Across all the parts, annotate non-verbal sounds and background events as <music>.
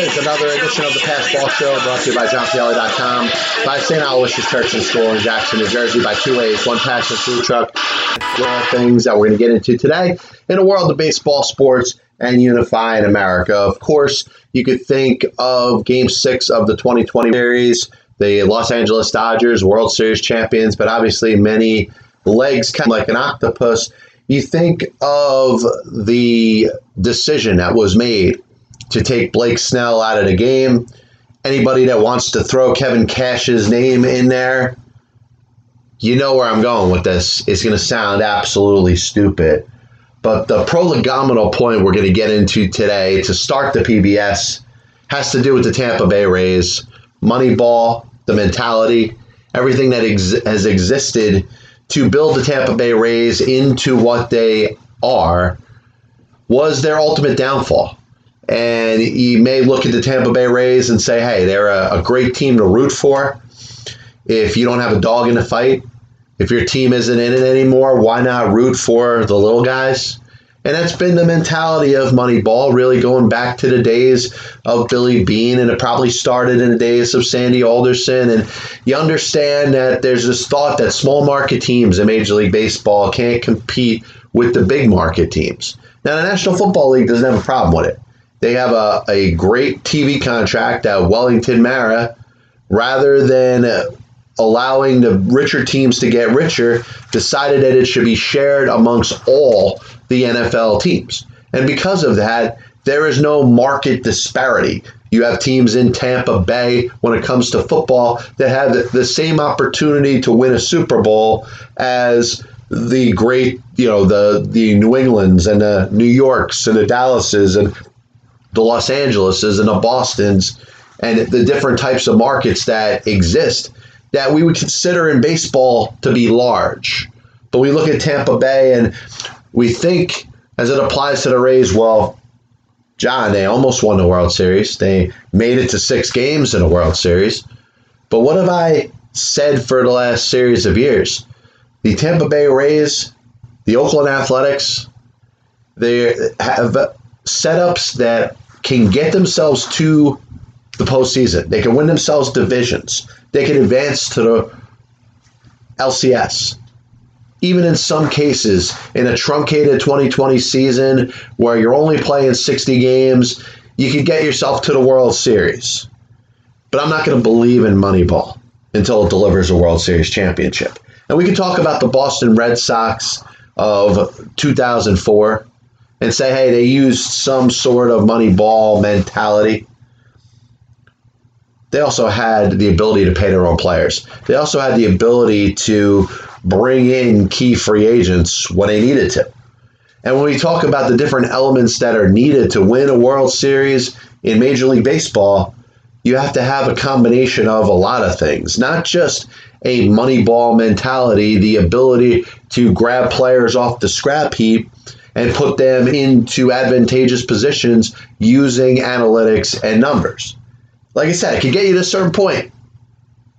It's another edition of the Pass Ball Show brought to you by JohnPielli.com, by St. Aloysius Church and School in Jackson, New Jersey, by Two Ways, One Passion Food Truck. All things that we're going to get into today in a world of baseball, sports, and unifying America. Of course, you could think of Game 6 of the 2020 series, the Los Angeles Dodgers, World Series champions, but obviously many legs kind of like an octopus. You think of the decision that was made to take Blake Snell out of the game. Anybody that wants to throw Kevin Cash's name in there, you know where I'm going with this. It's going to sound absolutely stupid. But the prolegomena point we're going to get into today to start the PBS has to do with the Tampa Bay Rays, Moneyball, the mentality, everything that ex- has existed to build the Tampa Bay Rays into what they are was their ultimate downfall. And you may look at the Tampa Bay Rays and say, hey, they're a, a great team to root for. If you don't have a dog in the fight, if your team isn't in it anymore, why not root for the little guys? And that's been the mentality of Moneyball, really going back to the days of Billy Beane, and it probably started in the days of Sandy Alderson. And you understand that there's this thought that small market teams in Major League Baseball can't compete with the big market teams. Now, the National Football League doesn't have a problem with it. They have a, a great TV contract at Wellington Mara rather than allowing the richer teams to get richer, decided that it should be shared amongst all the NFL teams. And because of that, there is no market disparity. You have teams in Tampa Bay when it comes to football that have the same opportunity to win a Super Bowl as the great, you know, the the New Englands and the New Yorks and the Dallases and the Los Angeleses and the Bostons and the different types of markets that exist that we would consider in baseball to be large. But we look at Tampa Bay and we think, as it applies to the Rays, well, John, they almost won the World Series. They made it to six games in a World Series. But what have I said for the last series of years? The Tampa Bay Rays, the Oakland Athletics, they have setups that can get themselves to the postseason. They can win themselves divisions. They can advance to the LCS. Even in some cases, in a truncated 2020 season where you're only playing 60 games, you could get yourself to the World Series. But I'm not going to believe in Moneyball until it delivers a World Series championship. And we can talk about the Boston Red Sox of 2004 and say, hey, they used some sort of money ball mentality. They also had the ability to pay their own players. They also had the ability to bring in key free agents when they needed to. And when we talk about the different elements that are needed to win a World Series in Major League Baseball, you have to have a combination of a lot of things, not just a money ball mentality, the ability to grab players off the scrap heap and put them into advantageous positions using analytics and numbers. Like I said, it can get you to a certain point,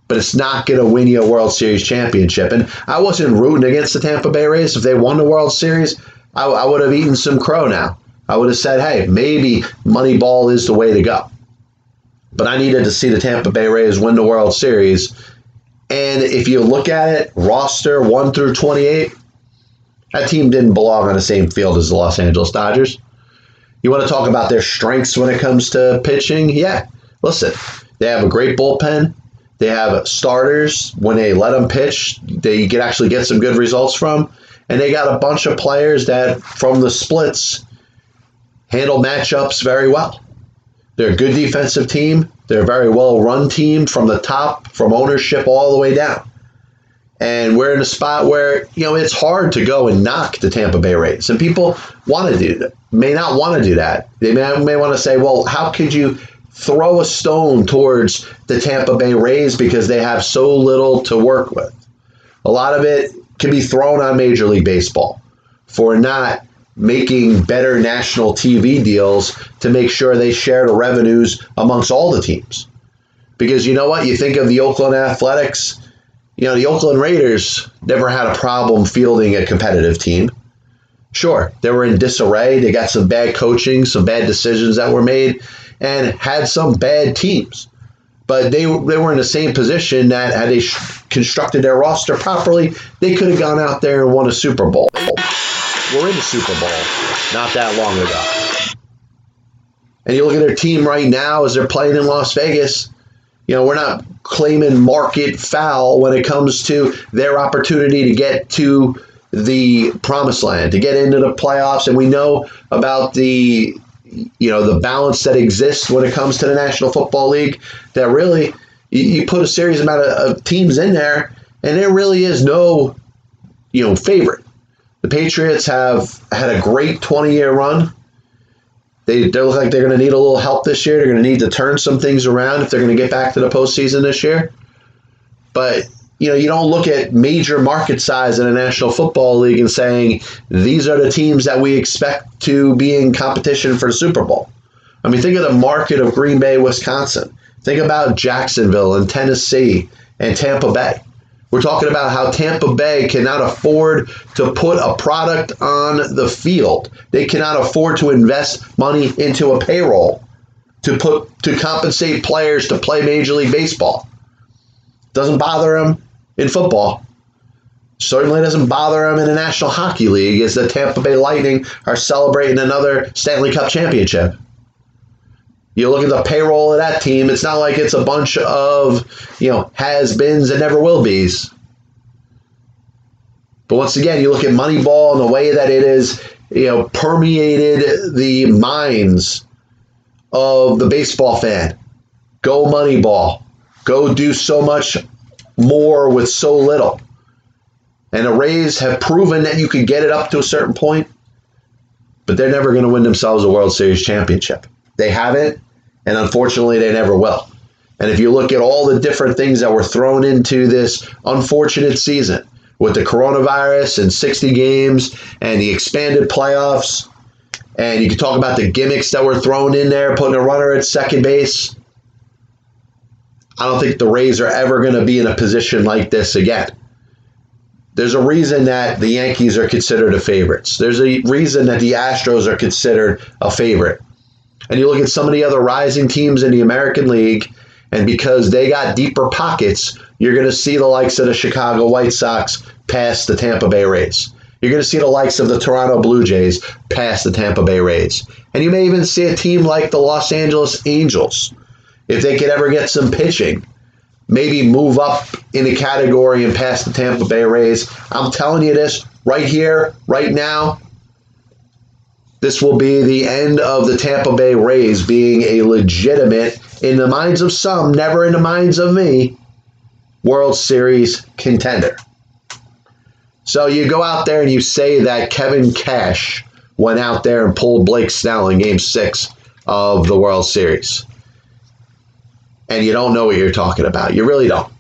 but it's not going to win you a World Series championship. And I wasn't rooting against the Tampa Bay Rays. If they won the World Series, I, I would have eaten some crow now. I would have said, hey, maybe Moneyball is the way to go. But I needed to see the Tampa Bay Rays win the World Series. And if you look at it, roster 1 through 28, that team didn't belong on the same field as the Los Angeles Dodgers. You want to talk about their strengths when it comes to pitching? Yeah. Listen, they have a great bullpen. They have starters when they let them pitch, they can actually get some good results from. And they got a bunch of players that, from the splits, handle matchups very well. They're a good defensive team. They're a very well run team from the top, from ownership all the way down. And we're in a spot where, you know, it's hard to go and knock the Tampa Bay Rays. And people want to do that, may not want to do that. They may, may want to say, well, how could you throw a stone towards the Tampa Bay Rays because they have so little to work with? A lot of it can be thrown on Major League Baseball for not making better national TV deals to make sure they share the revenues amongst all the teams. Because you know what? You think of the Oakland Athletics you know, the Oakland Raiders never had a problem fielding a competitive team. Sure, they were in disarray. They got some bad coaching, some bad decisions that were made. and had some bad teams. But they, they were in the same position that had they constructed their roster properly, they could have gone out there and won a Super Bowl. We're in the Super Bowl not that long ago. And you look at their team right now as they're playing in Las Vegas. You know, we're not claiming market foul when it comes to their opportunity to get to the promised land, to get into the playoffs. And we know about the you know the balance that exists when it comes to the National Football League. That really you, put a serious amount of, teams in there, and there really is no you know favorite. The Patriots have had a great 20 year run. They, they look like they're going to need a little help this year. They're going to need to turn some things around if they're going to get back to the postseason this year. But you know, you don't look at major market size in a National Football League and saying these are the teams that we expect to be in competition for the Super Bowl. I mean, think of the market of Green Bay, Wisconsin. Think about Jacksonville and Tennessee and Tampa Bay. We're talking about how Tampa Bay cannot afford to put a product on the field. They cannot afford to invest money into a payroll to put to compensate players to play Major League Baseball. Doesn't bother them in football. Certainly doesn't bother them in the National Hockey League as the Tampa Bay Lightning are celebrating another Stanley Cup championship. You look at the payroll of that team, it's not like it's a bunch of, you know, has beens and never will be's. But once again, you look at Moneyball and the way that it is, you know, permeated the minds of the baseball fan. Go Moneyball. Go do so much more with so little. And the Rays have proven that you can get it up to a certain point, but they're never going to win themselves a World Series championship. They haven't, and unfortunately, they never will. And if you look at all the different things that were thrown into this unfortunate season with the coronavirus and 60 games and the expanded playoffs, and you can talk about the gimmicks that were thrown in there, putting a runner at second base. I don't think the Rays are ever going to be in a position like this again. There's a reason that the Yankees are considered a favorites. There's a reason that the Astros are considered a favorite. And you look at some of the other rising teams in the American League, and because they got deeper pockets, you're going to see the likes of the Chicago White Sox pass the Tampa Bay Rays. You're going to see the likes of the Toronto Blue Jays pass the Tampa Bay Rays. And you may even see a team like the Los Angeles Angels if they could ever get some pitching, maybe move up in a category and pass the Tampa Bay Rays. I'm telling you this right here, right now. This will be the end of the Tampa Bay Rays being a legitimate, in the minds of some, never in the minds of me, World Series contender. So you go out there and you say that Kevin Cash went out there and pulled Blake Snell in game six of the World Series and you don't know what you're talking about. You really don't.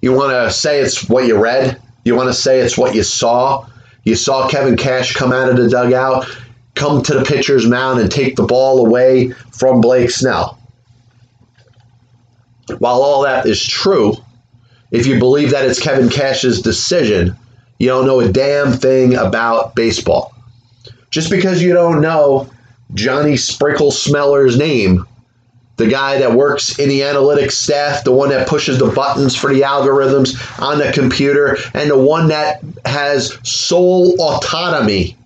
You want to say it's what you read. You want to say it's what you saw. You saw Kevin Cash come out of the dugout, come to the pitcher's mound, and take the ball away from Blake Snell. While all that is true, if you believe that it's Kevin Cash's decision, you don't know a damn thing about baseball. Just because you don't know Johnny Sprinkle Smeller's name the guy that works in the analytics staff, the one that pushes the buttons for the algorithms on the computer, and the one that has sole autonomy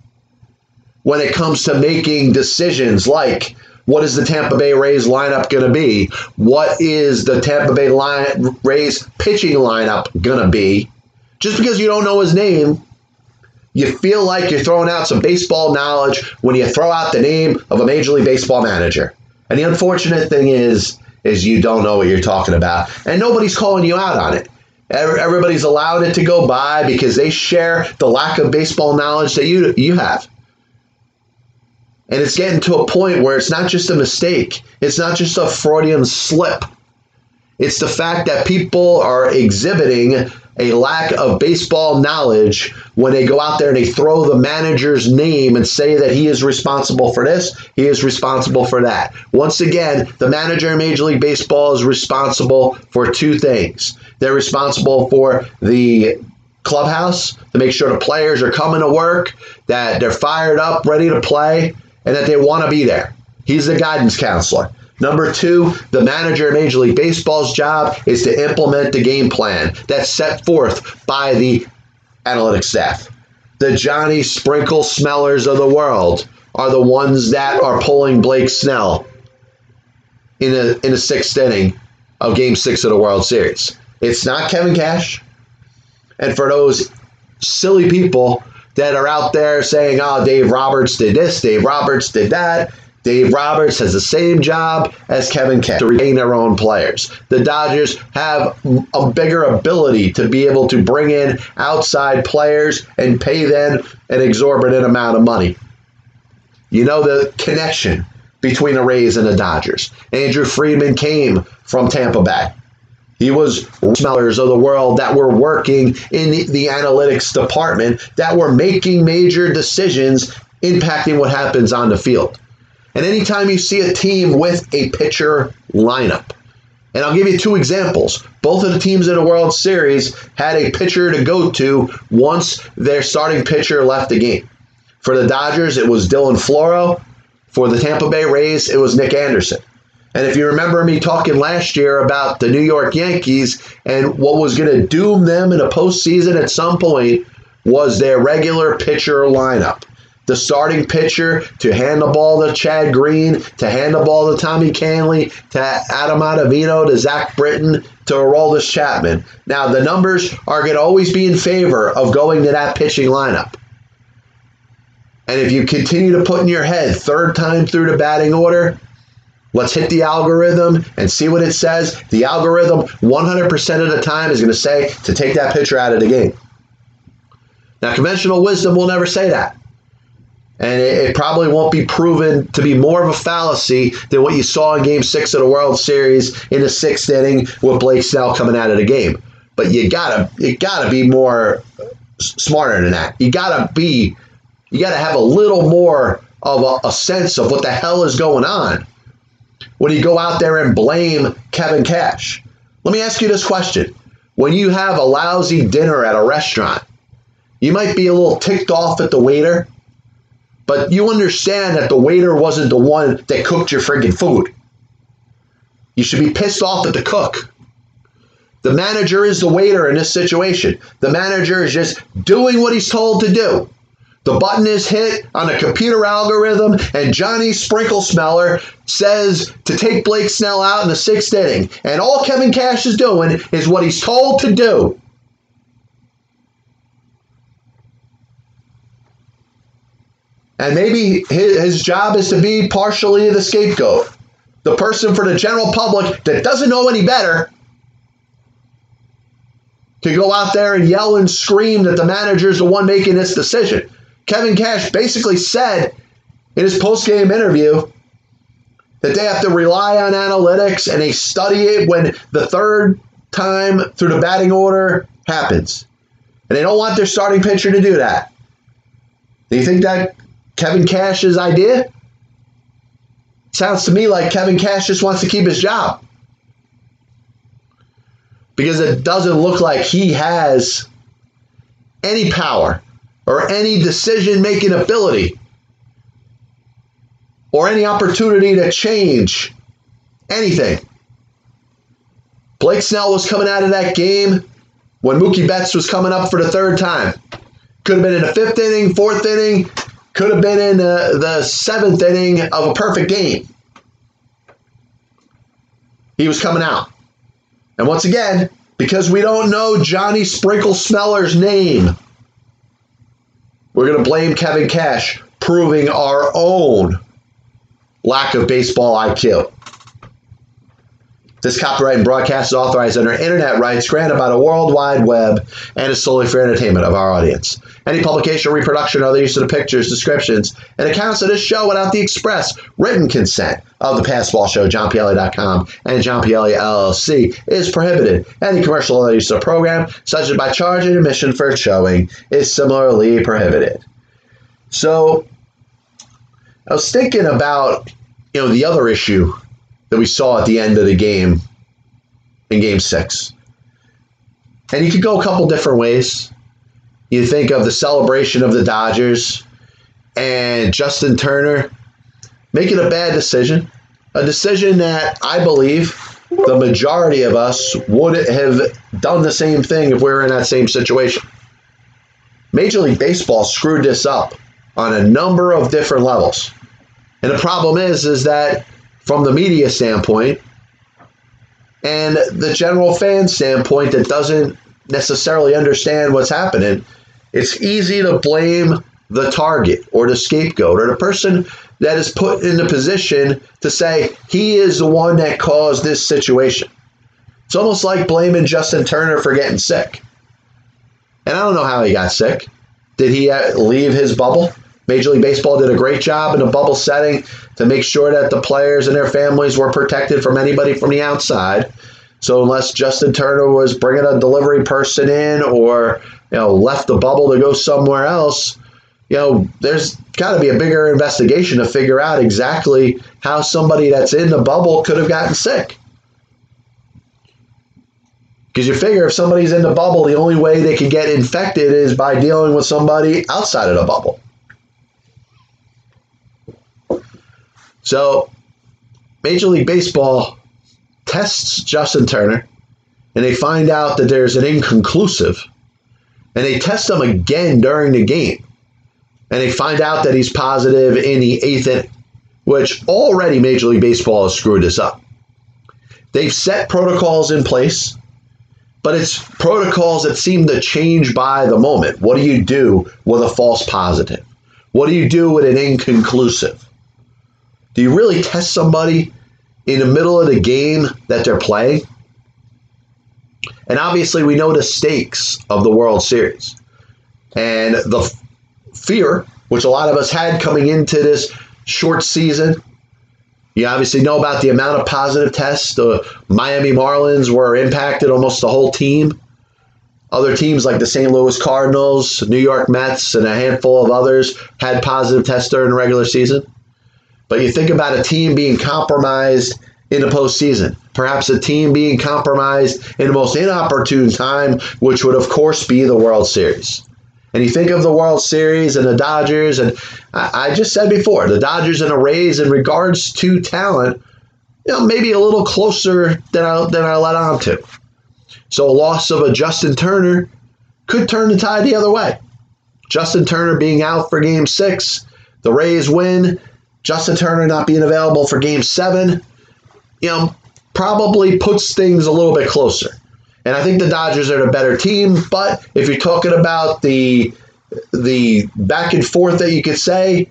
when it comes to making decisions like what is the Tampa Bay Rays lineup going to be? What is the Tampa Bay line, Rays pitching lineup going to be? Just because you don't know his name, you feel like you're throwing out some baseball knowledge when you throw out the name of a Major League Baseball manager. And the unfortunate thing is, is you don't know what you're talking about, and nobody's calling you out on it. Everybody's allowed it to go by because they share the lack of baseball knowledge that you you have. And it's getting to a point where it's not just a mistake. It's not just a Freudian slip. It's the fact that people are exhibiting a lack of baseball knowledge when they go out there and they throw the manager's name and say that he is responsible for this, he is responsible for that. Once again, the manager in Major League Baseball is responsible for two things. They're responsible for the clubhouse to make sure the players are coming to work, that they're fired up, ready to play, and that they want to be there. He's the guidance counselor. Number two, the manager of Major League Baseball's job is to implement the game plan that's set forth by the analytics staff. The Johnny Sprinkle Smellers of the world are the ones that are pulling Blake Snell in a in a sixth inning of Game Six of the World Series. It's not Kevin Cash. And for those silly people that are out there saying, "Oh, Dave Roberts did this, Dave Roberts did that," Dave Roberts has the same job as Kevin Cash to retain their own players. The Dodgers have a bigger ability to be able to bring in outside players and pay them an exorbitant amount of money. You know the connection between the Rays and the Dodgers. Andrew Friedman came from Tampa Bay. He was smellers of the world that were working in the, the analytics department that were making major decisions impacting what happens on the field. And anytime you see a team with a pitcher lineup, and I'll give you two examples. Both of the teams in the World Series had a pitcher to go to once their starting pitcher left the game. For the Dodgers, it was Dylan Floro. For the Tampa Bay Rays, it was Nick Anderson. And if you remember me talking last year about the New York Yankees and what was going to doom them in a postseason at some point was their regular pitcher lineup the starting pitcher to hand the ball to Chad Green, to hand the ball to Tommy Kahnle, to Adam Ottavino, to Zach Britton, to Aroldis Chapman. Now, the numbers are going to always be in favor of going to that pitching lineup. And if you continue to put in your head third time through the batting order, let's hit the algorithm and see what it says. The algorithm 100% of the time is going to say to take that pitcher out of the game. Now, conventional wisdom will never say that and it, it, probably won't be proven to be more of a fallacy than what you saw in Game Six of the World Series in the sixth inning with Blake Snell coming out of the game. But you gotta you gotta be more smarter than that. You gotta be you gotta have a little more of a, a sense of what the hell is going on when you go out there and blame Kevin Cash. Let me ask you this question: When you have a lousy dinner at a restaurant, you might be a little ticked off at the waiter but you understand that the waiter wasn't the one that cooked your friggin' food. You should be pissed off at the cook. The manager is the waiter in this situation. The manager is just doing what he's told to do. The button is hit on a computer algorithm, and Johnny Sprinkle Smeller says to take Blake Snell out in the sixth inning. And all Kevin Cash is doing is what he's told to do. And maybe his, job is to be partially the scapegoat, the person for the general public that doesn't know any better to go out there and yell and scream that the manager is the one making this decision. Kevin Cash basically said in his post-game interview that they have to rely on analytics and they study it when the third time through the batting order happens. And they don't want their starting pitcher to do that. Do you think that Kevin Cash's idea? Sounds to me like Kevin Cash just wants to keep his job. Because it doesn't look like he has any power or any decision making ability or any opportunity to change anything. Blake Snell was coming out of that game when Mookie Betts was coming up for the third time. Could have been in the fifth inning, fourth inning, could have been in the, the seventh inning of a perfect game. He was coming out. And once again, because we don't know Johnny Sprinkle Smeller's name, we're going to blame Kevin Cash, proving our own lack of baseball IQ. This copyright and broadcast is authorized under internet rights granted by the World Wide Web and is solely for entertainment of our audience. Any publication, reproduction, or other use of the pictures, descriptions, and accounts of this show without the express written consent of the Passball Show, JohnPielli.com, and John Pielli LLC is prohibited. Any commercial or use of the program, such as by charging admission for showing, is similarly prohibited. So, I was thinking about, you know, the other issue that we saw at the end of the game in game six. And you could go a couple different ways. You think of the celebration of the Dodgers and Justin Turner making a bad decision, a decision that I believe the majority of us would have done the same thing if we were in that same situation. Major League Baseball screwed this up on a number of different levels. And the problem is is that from the media standpoint and the general fan standpoint that doesn't necessarily understand what's happening, it's easy to blame the target or the scapegoat or the person that is put in the position to say he is the one that caused this situation. It's almost like blaming Justin Turner for getting sick. And I don't know how he got sick. Did he uh, leave his bubble? Major League Baseball did a great job in a bubble setting to make sure that the players and their families were protected from anybody from the outside. So unless Justin Turner was bringing a delivery person in or you know left the bubble to go somewhere else, you know there's got to be a bigger investigation to figure out exactly how somebody that's in the bubble could have gotten sick. Because you figure if somebody's in the bubble, the only way they can get infected is by dealing with somebody outside of the bubble. So, Major League Baseball tests Justin Turner and they find out that there's an inconclusive. And they test him again during the game. And they find out that he's positive in the eighth inning, which already Major League Baseball has screwed this up. They've set protocols in place, but it's protocols that seem to change by the moment. What do you do with a false positive? What do you do with an inconclusive? Do you really test somebody in the middle of the game that they're playing? And obviously, we know the stakes of the World Series and the fear, which a lot of us had coming into this short season. You obviously know about the amount of positive tests. The Miami Marlins were impacted almost the whole team. Other teams like the St. Louis Cardinals, New York Mets, and a handful of others had positive tests during the regular season. But you think about a team being compromised in the postseason, perhaps a team being compromised in the most inopportune time, which would, of course, be the World Series. And you think of the World Series and the Dodgers, and I, just said before, the Dodgers and the Rays in regards to talent, you know, maybe a little closer than I, than I let on to. So a loss of a Justin Turner could turn the tide the other way. Justin Turner being out for game six, the Rays win, Justin Turner not being available for game seven, you know, probably puts things a little bit closer. And I think the Dodgers are the better team, but if you're talking about the the back and forth that you could say,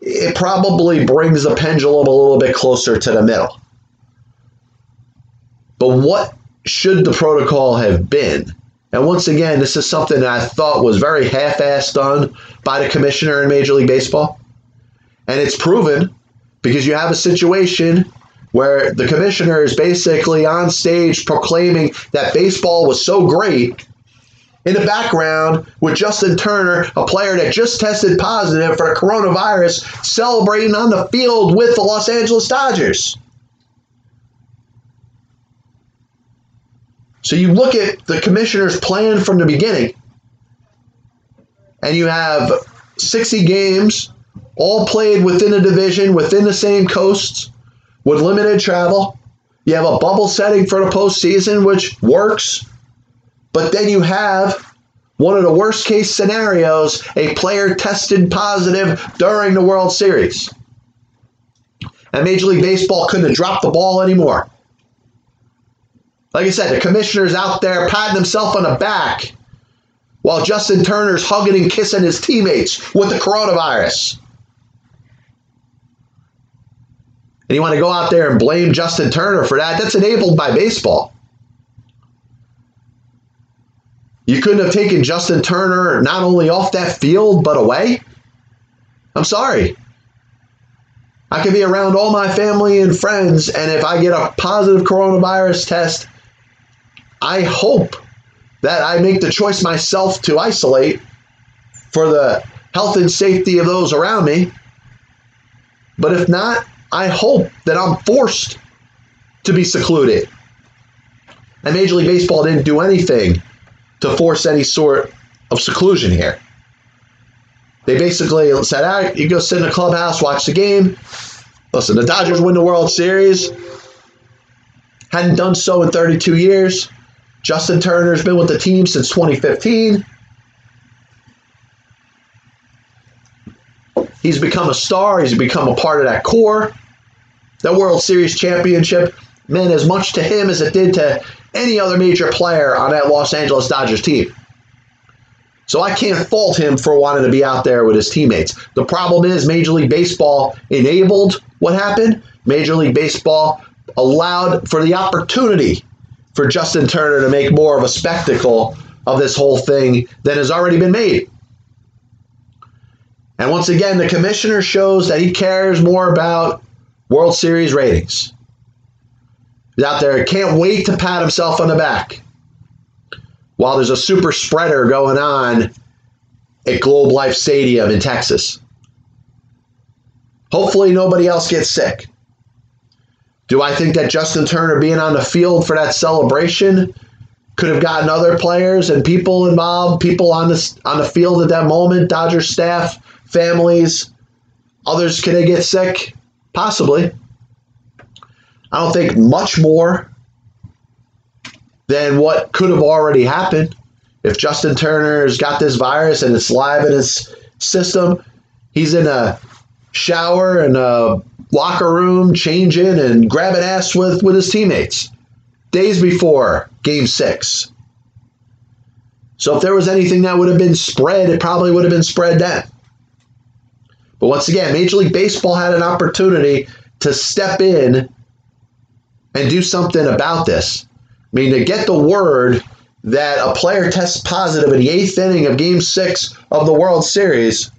it probably brings the pendulum a little bit closer to the middle. But what should the protocol have been? And once again, this is something that I thought was very half assed done by the commissioner in Major League Baseball. And it's proven because you have a situation where the commissioner is basically on stage proclaiming that baseball was so great. In the background, with Justin Turner, a player that just tested positive for coronavirus, celebrating on the field with the Los Angeles Dodgers. So you look at the commissioner's plan from the beginning, and you have 60 games all played within a division, within the same coasts, with limited travel. You have a bubble setting for the postseason, which works. But then you have one of the worst case scenarios a player tested positive during the World Series. And Major League Baseball couldn't have dropped the ball anymore. Like I said, the commissioner's out there patting himself on the back while Justin Turner's hugging and kissing his teammates with the coronavirus. And you want to go out there and blame Justin Turner for that, that's enabled by baseball. You couldn't have taken Justin Turner not only off that field, but away? I'm sorry. I can be around all my family and friends, and if I get a positive coronavirus test, I hope that I make the choice myself to isolate for the health and safety of those around me. But if not, I hope that I'm forced to be secluded. And Major League Baseball didn't do anything to force any sort of seclusion here. They basically said, all right, you go sit in the clubhouse, watch the game. Listen, the Dodgers win the World Series. Hadn't done so in 32 years. Justin Turner's been with the team since 2015. He's become a star. He's become a part of that core. That World Series championship meant as much to him as it did to any other major player on that Los Angeles Dodgers team. So I can't fault him for wanting to be out there with his teammates. The problem is Major League Baseball enabled what happened. Major League Baseball allowed for the opportunity for Justin Turner to make more of a spectacle of this whole thing than has already been made. And once again, the commissioner shows that he cares more about World Series ratings. He's out there, can't wait to pat himself on the back while there's a super spreader going on at Globe Life Stadium in Texas. Hopefully, nobody else gets sick. Do I think that Justin Turner being on the field for that celebration could have gotten other players and people involved, people on the on the field at that moment, Dodgers staff, families, others could they get sick? Possibly. I don't think much more than what could have already happened. If Justin Turner's got this virus and it's live in his system, he's in a shower and a locker room changing and grabbing ass with, with his teammates days before game six. So if there was anything that would have been spread, it probably would have been spread then. But once again, Major League Baseball had an opportunity to step in and do something about this. I mean, to get the word that a player tests positive in the eighth inning of game six of the World Series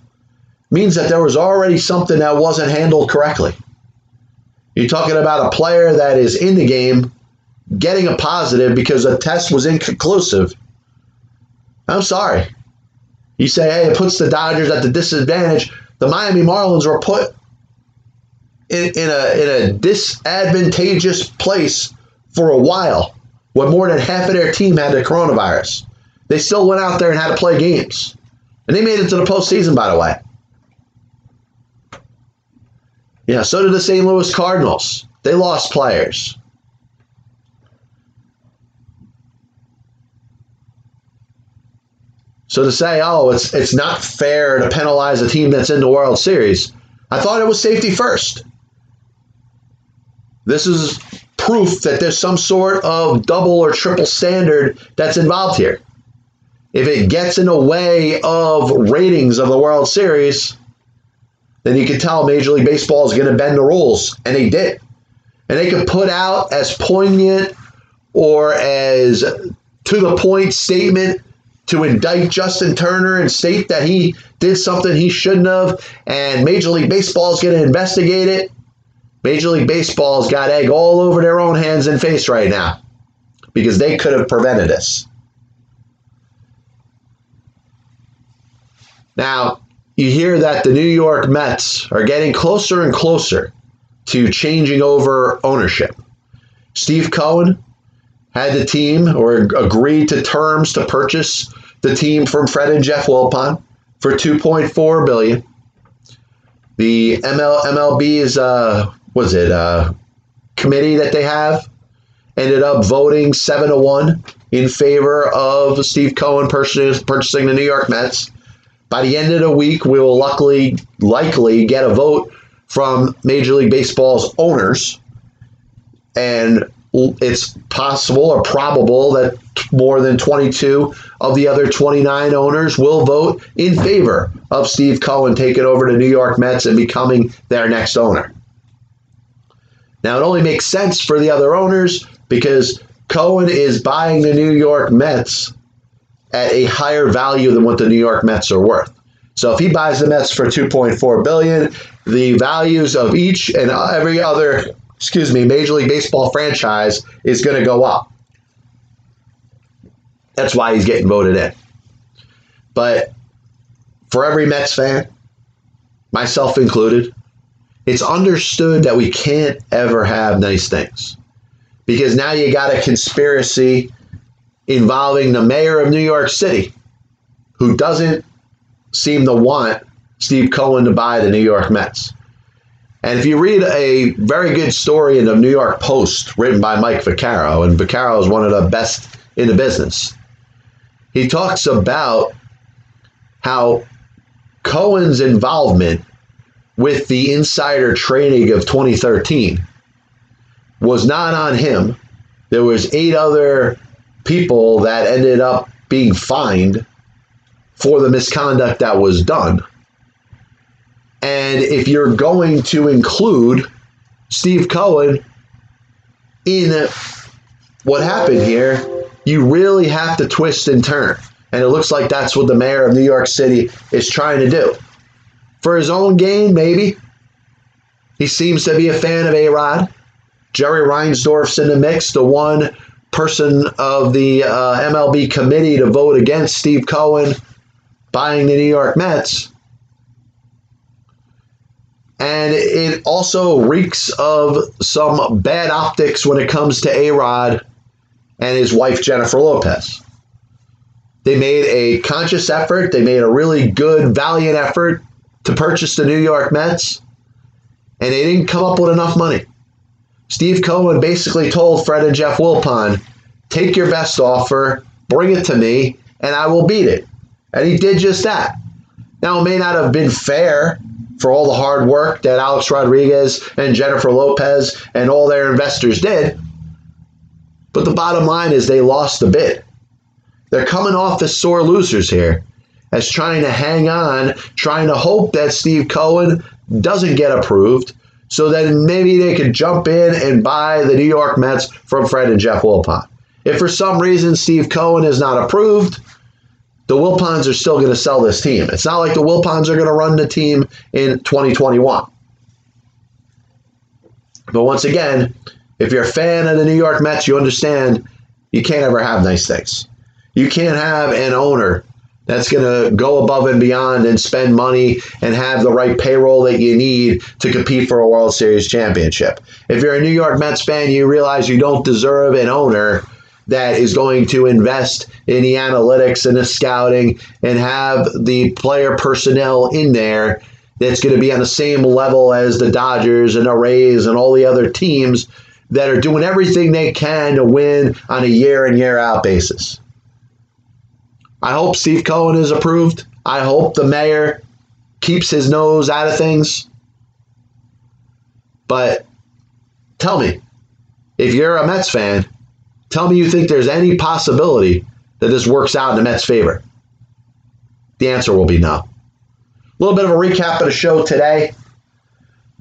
means that there was already something that wasn't handled correctly. You're talking about a player that is in the game getting a positive because a test was inconclusive. I'm sorry. You say, hey, it puts the Dodgers at the disadvantage. The Miami Marlins were put in, in, a, in a disadvantageous place for a while when more than half of their team had the coronavirus. They still went out there and had to play games. And they made it to the postseason, by the way. Yeah, so did the St. Louis Cardinals. They lost players. So to say, oh, it's it's not fair to penalize a team that's in the World Series, I thought it was safety first. This is proof that there's some sort of double or triple standard that's involved here. If it gets in the way of ratings of the World Series, then you can tell Major League Baseball is going to bend the rules. And they did. And they could put out as poignant or as to the point statement to indict Justin Turner and state that he did something he shouldn't have, and Major League Baseball is going to investigate it. Major League Baseball's got egg all over their own hands and face right now because they could have prevented this. Now, you hear that the New York Mets are getting closer and closer to changing over ownership. Steve Cohen had the team or agreed to terms to purchase the team from Fred and Jeff Wilpon for 2.4 billion. The ML, MLB is uh was it uh committee that they have ended up voting 7 to 1 in favor of Steve Cohen purchasing, purchasing the New York Mets. By the end of the week, we will luckily likely get a vote from Major League Baseball's owners, and it's possible or probable that more than 22 of the other 29 owners will vote in favor of Steve Cohen taking over the New York Mets and becoming their next owner. Now, it only makes sense for the other owners because Cohen is buying the New York Mets at a higher value than what the New York Mets are worth. So if he buys the Mets for 2.4 billion, the values of each and every other, excuse me, Major League Baseball franchise is going to go up. That's why he's getting voted in. But for every Mets fan, myself included, it's understood that we can't ever have nice things. Because now you got a conspiracy involving the mayor of New York City, who doesn't seem to want Steve Cohen to buy the New York Mets. And if you read a very good story in the New York Post written by Mike Vaccaro, and Vaccaro is one of the best in the business, he talks about how Cohen's involvement with the insider trading of 2013 was not on him. There was eight other people that ended up being fined for the misconduct that was done. And if you're going to include Steve Cohen in what happened here, you really have to twist and turn. And it looks like that's what the mayor of New York City is trying to do. For his own gain, maybe. He seems to be a fan of A Rod. Jerry Reinsdorf's in the mix, the one person of the uh, MLB committee to vote against Steve Cohen buying the New York Mets. And it also reeks of some bad optics when it comes to A Rod and his wife, Jennifer Lopez. They made a conscious effort, they made a really good, valiant effort to purchase the New York Mets, and they didn't come up with enough money. Steve Cohen basically told Fred and Jeff Wilpon, take your best offer, bring it to me, and I will beat it. And he did just that. Now, it may not have been fair for all the hard work that Alex Rodriguez and Jennifer Lopez and all their investors did, but the bottom line is they lost the bid. They're coming off as sore losers here, as trying to hang on, trying to hope that Steve Cohen doesn't get approved, so then maybe they could jump in and buy the New York Mets from Fred and Jeff Wilpon. If for some reason Steve Cohen is not approved, the Wilpons are still going to sell this team. It's not like the Wilpons are going to run the team in 2021. But once again, if you're a fan of the New York Mets, you understand you can't ever have nice things. You can't have an owner that's going to go above and beyond and spend money and have the right payroll that you need to compete for a World Series championship. If you're a New York Mets fan, you realize you don't deserve an owner that is going to invest in the analytics and the scouting and have the player personnel in there that's going to be on the same level as the Dodgers and the Rays and all the other teams that are doing everything they can to win on a year in, year out basis. I hope Steve Cohen is approved. I hope the mayor keeps his nose out of things. But tell me, if you're a Mets fan, tell me you think there's any possibility that this works out in the Mets' favor. The answer will be no. A little bit of a recap of the show today.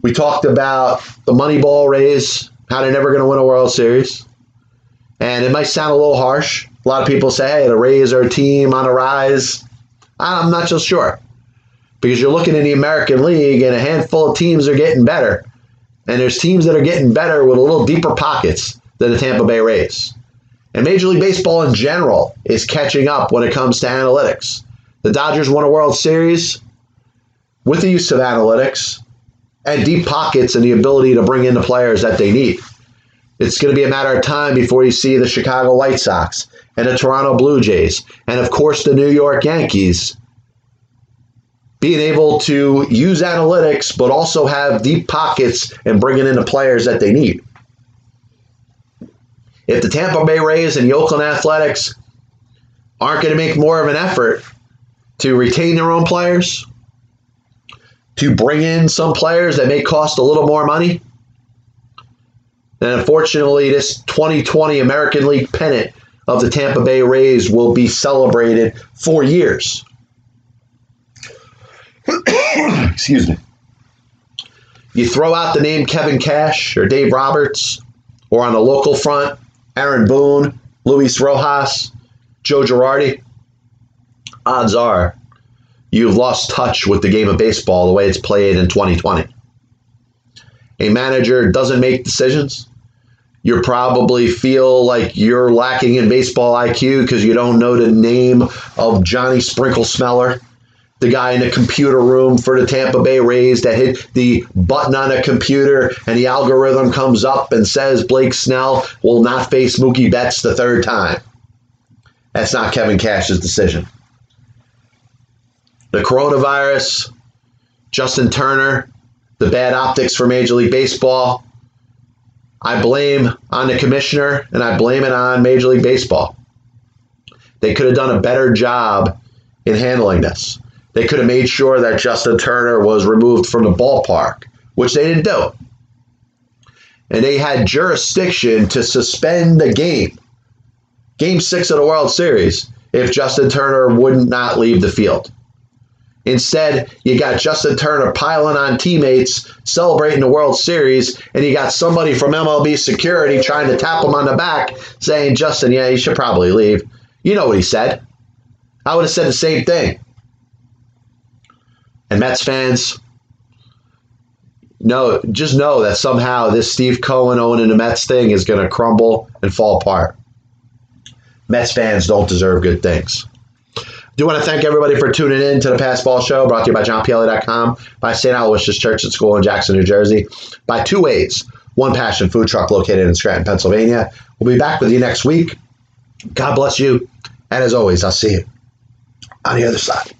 We talked about the Moneyball Rays how they're never going to win a World Series. And it might sound a little harsh. A lot of people say, hey, the Rays are a team on a rise. I'm not so sure. Because you're looking in the American League and a handful of teams are getting better. And there's teams that are getting better with a little deeper pockets than the Tampa Bay Rays. And Major League Baseball in general is catching up when it comes to analytics. The Dodgers won a World Series with the use of analytics and deep pockets and the ability to bring in the players that they need. It's going to be a matter of time before you see the Chicago White Sox and the Toronto Blue Jays and, of course, the New York Yankees being able to use analytics but also have deep pockets and bringing in the players that they need. If the Tampa Bay Rays and the Oakland Athletics aren't going to make more of an effort to retain their own players, to bring in some players that may cost a little more money. then unfortunately, this 2020 American League pennant of the Tampa Bay Rays will be celebrated for years. <coughs> Excuse me. You throw out the name Kevin Cash or Dave Roberts, or on the local front, Aaron Boone, Luis Rojas, Joe Girardi. Odds are you've lost touch with the game of baseball the way it's played in 2020. A manager doesn't make decisions. You probably feel like you're lacking in baseball IQ because you don't know the name of Johnny Sprinkle Smeller, the guy in the computer room for the Tampa Bay Rays that hit the button on a computer and the algorithm comes up and says Blake Snell will not face Mookie Betts the third time. That's not Kevin Cash's decision the coronavirus, Justin Turner, the bad optics for Major League Baseball, I blame on the commissioner and I blame it on Major League Baseball. They could have done a better job in handling this. They could have made sure that Justin Turner was removed from the ballpark, which they didn't do. And they had jurisdiction to suspend the game, game six of the World Series, if Justin Turner would not leave the field. Instead, you got Justin Turner piling on teammates, celebrating the World Series, and you got somebody from MLB security trying to tap him on the back, saying, Justin, yeah, you should probably leave. You know what he said. I would have said the same thing. And Mets fans, know, just know that somehow this Steve Cohen owning the Mets thing is going to crumble and fall apart. Mets fans don't deserve good things. Do want to thank everybody for tuning in to the Passball Show, brought to you by JohnPielli.com, by St. Aloysius Church and School in Jackson, New Jersey, by Two Ways, One Passion Food Truck located in Scranton, Pennsylvania. We'll be back with you next week. God bless you. And as always, I'll see you on the other side.